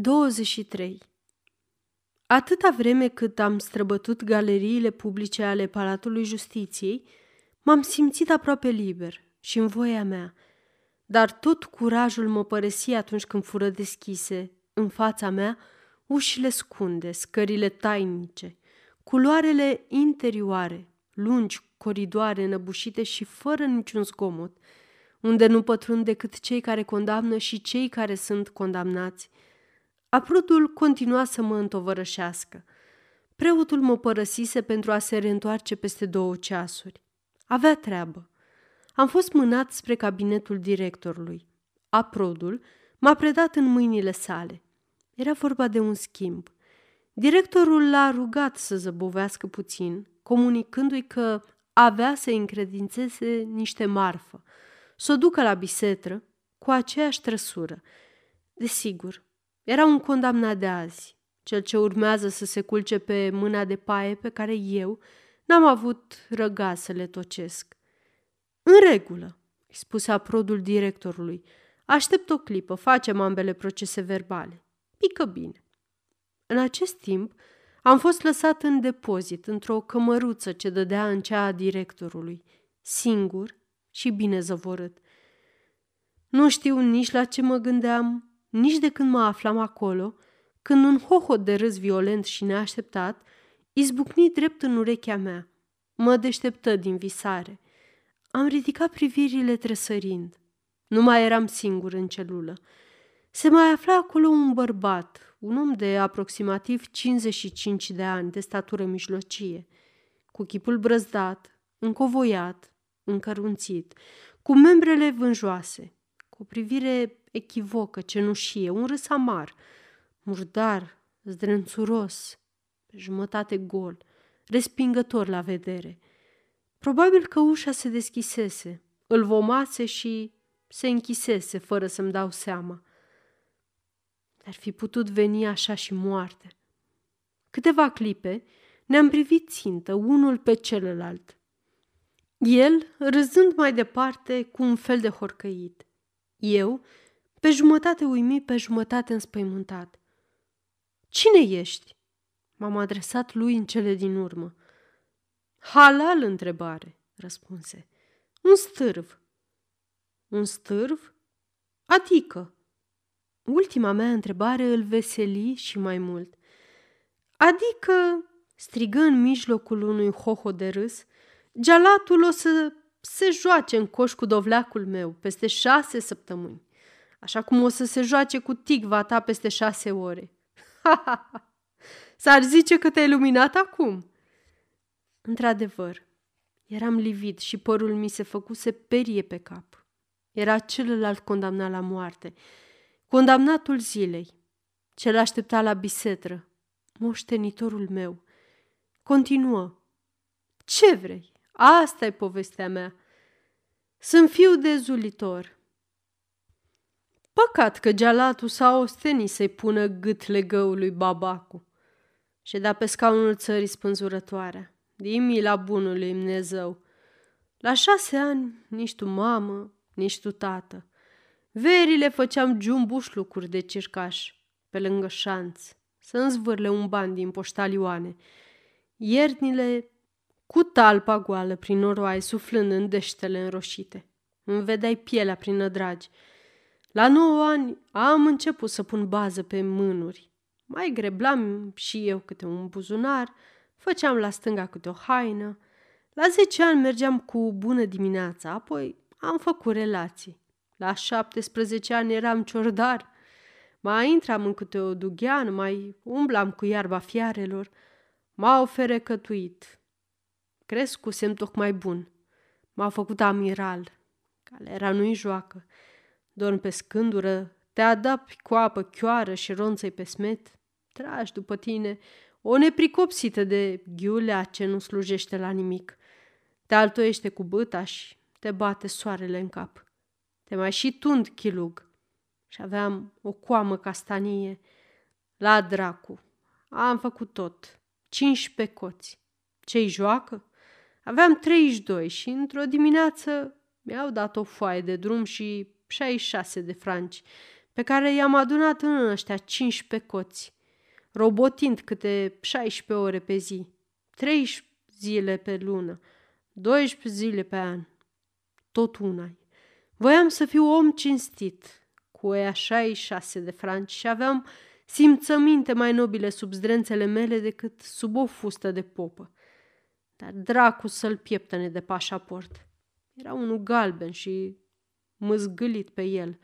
23. Atâta vreme cât am străbătut galeriile publice ale Palatului Justiției, m-am simțit aproape liber și în voia mea, dar tot curajul mă părăsi atunci când fură deschise, în fața mea, ușile scunde, scările tainice, culoarele interioare, lungi coridoare înăbușite și fără niciun zgomot, unde nu pătrund decât cei care condamnă și cei care sunt condamnați – Aprudul continua să mă întovărășească. Preotul mă părăsise pentru a se reîntoarce peste două ceasuri. Avea treabă. Am fost mânat spre cabinetul directorului. Aprodul m-a predat în mâinile sale. Era vorba de un schimb. Directorul l-a rugat să zăbovească puțin, comunicându-i că avea să încredințeze niște marfă, să o ducă la bisetră cu aceeași trăsură. Desigur, era un condamnat de azi, cel ce urmează să se culce pe mâna de paie pe care eu n-am avut răga să le tocesc. În regulă, îi spuse aprodul directorului. Aștept o clipă, facem ambele procese verbale. Pică bine. În acest timp, am fost lăsat în depozit, într-o cămăruță ce dădea în cea a directorului, singur și bine zăvorât. Nu știu nici la ce mă gândeam, nici de când mă aflam acolo, când un hohot de râs violent și neașteptat izbucni drept în urechea mea. Mă deșteptă din visare. Am ridicat privirile tresărind. Nu mai eram singur în celulă. Se mai afla acolo un bărbat, un om de aproximativ 55 de ani, de statură mijlocie, cu chipul brăzdat, încovoiat, încărunțit, cu membrele vânjoase, cu o privire echivocă, cenușie, un râs amar, murdar, zdrențuros, pe jumătate gol, respingător la vedere. Probabil că ușa se deschisese, îl vomase și se închisese fără să-mi dau seama. Ar fi putut veni așa și moarte. Câteva clipe ne-am privit țintă unul pe celălalt. El râzând mai departe cu un fel de horcăit. Eu pe jumătate uimit, pe jumătate înspăimântat. Cine ești? M-am adresat lui în cele din urmă. Halal întrebare, răspunse. Un stârv. Un stârv? Adică. Ultima mea întrebare îl veseli și mai mult. Adică, strigă în mijlocul unui hoho de râs, gealatul o să se joace în coș cu dovleacul meu peste șase săptămâni așa cum o să se joace cu tigva ta peste șase ore. Ha, ha, ha! S-ar zice că te-ai luminat acum. Într-adevăr, eram livid și părul mi se făcuse perie pe cap. Era celălalt condamnat la moarte, condamnatul zilei, cel aștepta la bisetră, moștenitorul meu. Continuă. Ce vrei? Asta e povestea mea. Sunt fiu de zulitor, Păcat că gealatul s-a ostenit să-i pună gât legăului babacu. da pe scaunul țării spânzurătoarea. Din mila bunului Dumnezeu. La șase ani, nici tu mamă, nici tu tată. Verile făceam jumbuș lucruri de circaș, pe lângă șanț, să zvârle un ban din poștalioane. Iernile cu talpa goală prin noroaie, suflând în deștele înroșite. Îmi vedeai pielea prin nădragi. La 9 ani am început să pun bază pe mânuri. Mai greblam și eu câte un buzunar, făceam la stânga câte o haină. La 10 ani mergeam cu bună dimineața, apoi am făcut relații. La 17 ani eram ciordar. Mai intram în câte o dugheană, mai umblam cu iarba fiarelor. M-au ferecătuit. Crescusem tocmai bun. M-au făcut amiral. Calera nu-i joacă dormi pe scândură, te adapi cu apă chioară și ronțăi pe smet, tragi după tine o nepricopsită de ghiulea ce nu slujește la nimic. Te altoiește cu băta și te bate soarele în cap. Te mai și tund chilug. Și aveam o coamă castanie. La dracu. Am făcut tot. pe coți. Ce-i joacă? Aveam 32 și într-o dimineață mi-au dat o foaie de drum și 66 de franci pe care i-am adunat în ăștia 15 coți, robotind câte 16 ore pe zi, 13 zile pe lună, 12 zile pe an. Tot una Voiam să fiu om cinstit, cu ea 66 de franci și aveam simțăminte mai nobile sub zdrențele mele decât sub o fustă de popă. Dar dracu să-l pieptăne de pașaport. Era unul galben și măzgâlit pe el.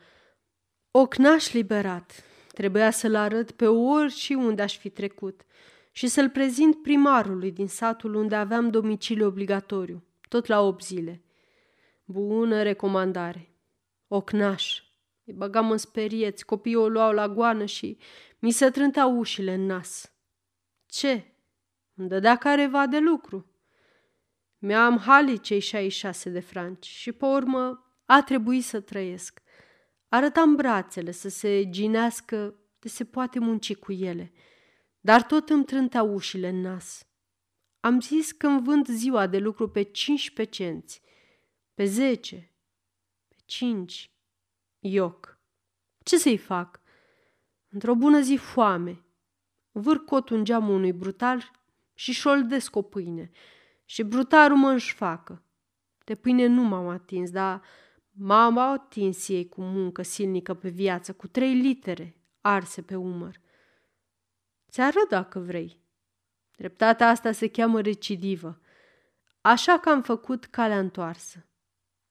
Ocnaș liberat. Trebuia să-l arăt pe ori și unde aș fi trecut și să-l prezint primarului din satul unde aveam domiciliu obligatoriu, tot la 8 zile. Bună recomandare. Ocnaș. Îi băgam în sperieți, copiii o luau la goană și mi se trânteau ușile în nas. Ce? Îmi dădea careva de lucru. Mi-am hali cei 66 de franci și, pe urmă, a trebuit să trăiesc. Arătam brațele să se ginească de se poate munci cu ele, dar tot îmi trântea ușile în nas. Am zis că îmi vând ziua de lucru pe 15 cenți, pe 10, pe 5, ioc. Ce să-i fac? Într-o bună zi foame. Vâr cotul în geamul unui brutal și șoldesc o pâine. Și brutarul mă înșfacă. De pâine nu m-am atins, dar m-am atins ei cu muncă silnică pe viață, cu trei litere arse pe umăr. Ți arăt dacă vrei. Dreptatea asta se cheamă recidivă. Așa că am făcut calea întoarsă.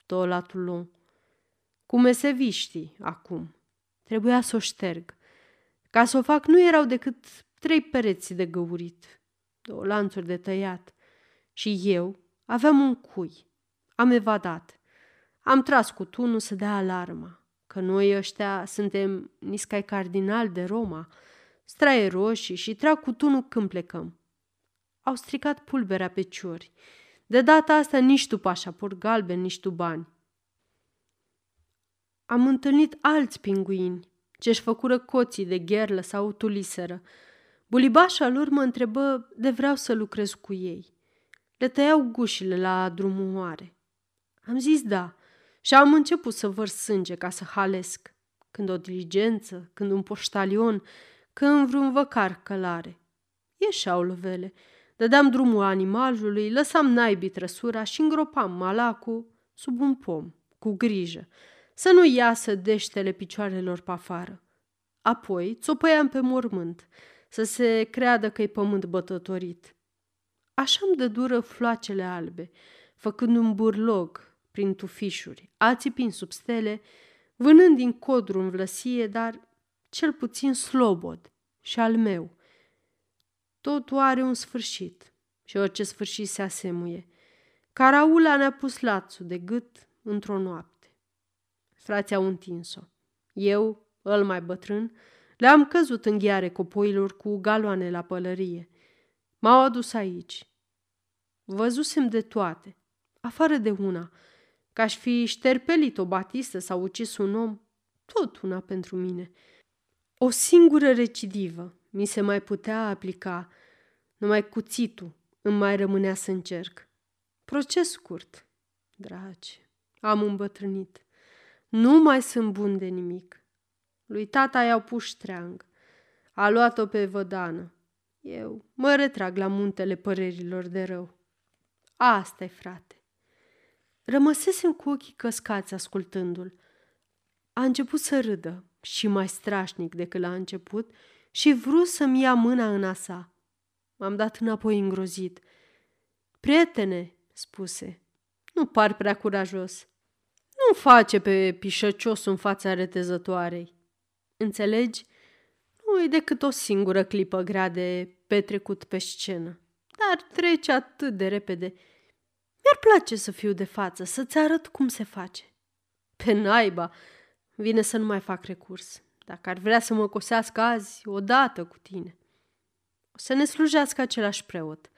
Tolatul lung. Cum se viști acum. Trebuia să o șterg. Ca să o fac nu erau decât trei pereți de găurit, două lanțuri de tăiat. Și eu aveam un cui. Am evadat. Am tras cu tunul să dea alarma, că noi ăștia suntem niscai cardinal de Roma, straie roșii și trag cu tunul când plecăm. Au stricat pulberea pe ciori. De data asta nici tu pașaport galben, nici tu bani. Am întâlnit alți pinguini ce-și făcură coții de gherlă sau tuliseră. Bulibașa lor mă întrebă de vreau să lucrez cu ei. Le tăiau gușile la drumumoare. Am zis da și am început să văr sânge ca să halesc. Când o diligență, când un poștalion, când vreun văcar călare. Ieșeau lovele. Dădeam drumul animalului, lăsam naibii trăsura și îngropam malacul sub un pom, cu grijă să nu iasă deștele picioarelor pe afară. Apoi țopăiam pe mormânt, să se creadă că e pământ bătătorit. Așa-mi dă dură floacele albe, făcând un burlog prin tufișuri, ațipin sub stele, vânând din codru în vlăsie, dar cel puțin slobod și al meu. Totul are un sfârșit și orice sfârșit se asemuie. Caraula ne-a pus lațul de gât într-o noapte. Frații au întins-o. Eu, îl mai bătrân, le-am căzut în ghiare copoilor cu galoane la pălărie. M-au adus aici. Văzusem de toate, afară de una, că aș fi șterpelit o batistă sau ucis un om, tot una pentru mine. O singură recidivă mi se mai putea aplica, numai cuțitul îmi mai rămânea să încerc. Proces scurt. Dragi, am îmbătrânit. Nu mai sunt bun de nimic. Lui tata i-au pus treang. A luat-o pe vădană. Eu mă retrag la muntele părerilor de rău. asta e frate. Rămăsesem cu ochii căscați ascultându-l. A început să râdă și mai strașnic decât la început și vrut să-mi ia mâna în a sa. M-am dat înapoi îngrozit. Prietene, spuse, nu par prea curajos. Nu face pe pișăcios în fața retezătoarei. Înțelegi? Nu e decât o singură clipă grea de petrecut pe scenă. Dar trece atât de repede. Mi-ar place să fiu de față, să-ți arăt cum se face. Pe naiba, vine să nu mai fac recurs. Dacă ar vrea să mă cosească azi, odată cu tine. O să ne slujească același preot.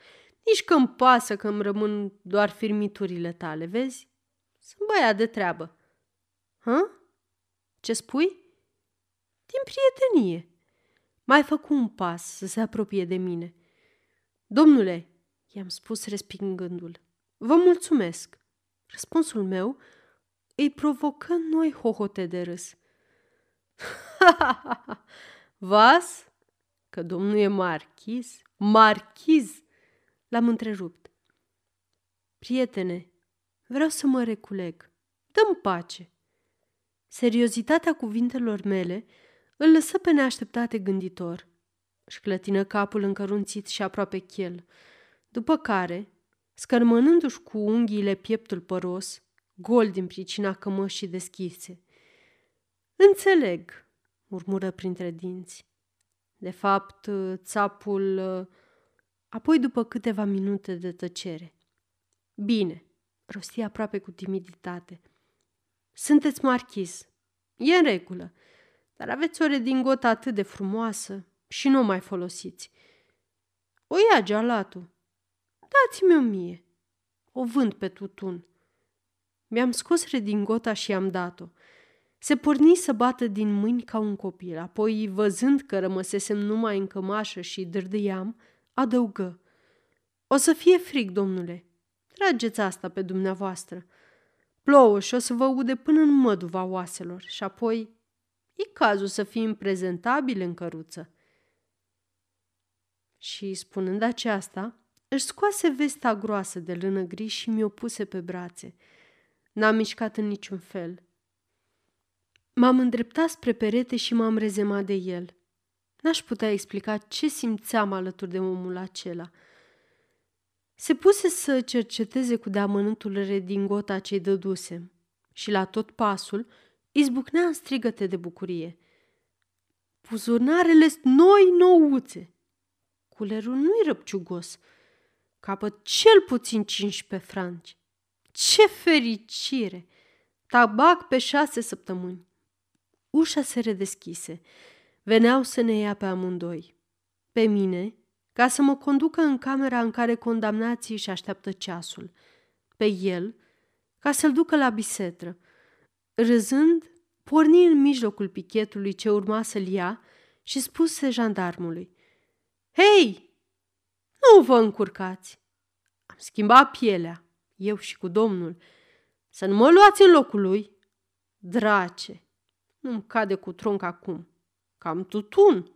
Nici că-mi pasă că îmi rămân doar firmiturile tale, vezi? Sunt băiat de treabă. Hă? Ce spui? Din prietenie. Mai făcut un pas să se apropie de mine. Domnule, i-am spus respingându-l, vă mulțumesc. Răspunsul meu îi provocă noi hohote de râs. Vas? Că domnul e marchiz? Marchiz? L-am întrerupt. Prietene, vreau să mă reculeg. Dăm pace. Seriozitatea cuvintelor mele îl lăsă pe neașteptate gânditor. Își clătină capul încărunțit și aproape chel, după care, scărmănându-și cu unghiile pieptul păros, gol din pricina cămășii deschise. Înțeleg, murmură printre dinți. De fapt, țapul... Apoi, după câteva minute de tăcere. Bine, rosti aproape cu timiditate. Sunteți marchis. E în regulă, dar aveți o redingotă atât de frumoasă și nu o mai folosiți. O ia gealatul. Dați-mi-o mie. O vând pe tutun. Mi-am scos redingota și am dat-o. Se porni să bată din mâini ca un copil, apoi, văzând că rămăsesem numai în cămașă și dârdâiam, adăugă. O să fie frig, domnule. Trageți asta pe dumneavoastră. Plouăș și o să vă ude până în măduva oaselor și apoi e cazul să fim prezentabile în căruță. Și, spunând aceasta, își scoase vesta groasă de lână gri și mi-o puse pe brațe. N-am mișcat în niciun fel. M-am îndreptat spre perete și m-am rezemat de el. N-aș putea explica ce simțeam alături de omul acela. Se puse să cerceteze cu deamănântul redingota ce-i dădusem și la tot pasul izbucnea în strigăte de bucurie. Puzurnarele noi nouțe! Culerul nu-i răpciugos, capăt cel puțin 15 franci. Ce fericire! Tabac pe șase săptămâni. Ușa se redeschise. Veneau să ne ia pe amândoi. Pe mine, ca să mă conducă în camera în care condamnații își așteaptă ceasul. Pe el, ca să-l ducă la bisetră. Râzând, porni în mijlocul pichetului ce urma să-l ia și spuse jandarmului. Hei! Nu vă încurcați! Am schimbat pielea, eu și cu domnul. Să nu mă luați în locul lui. Drace! Nu-mi cade cu tronc acum. Cam tutun.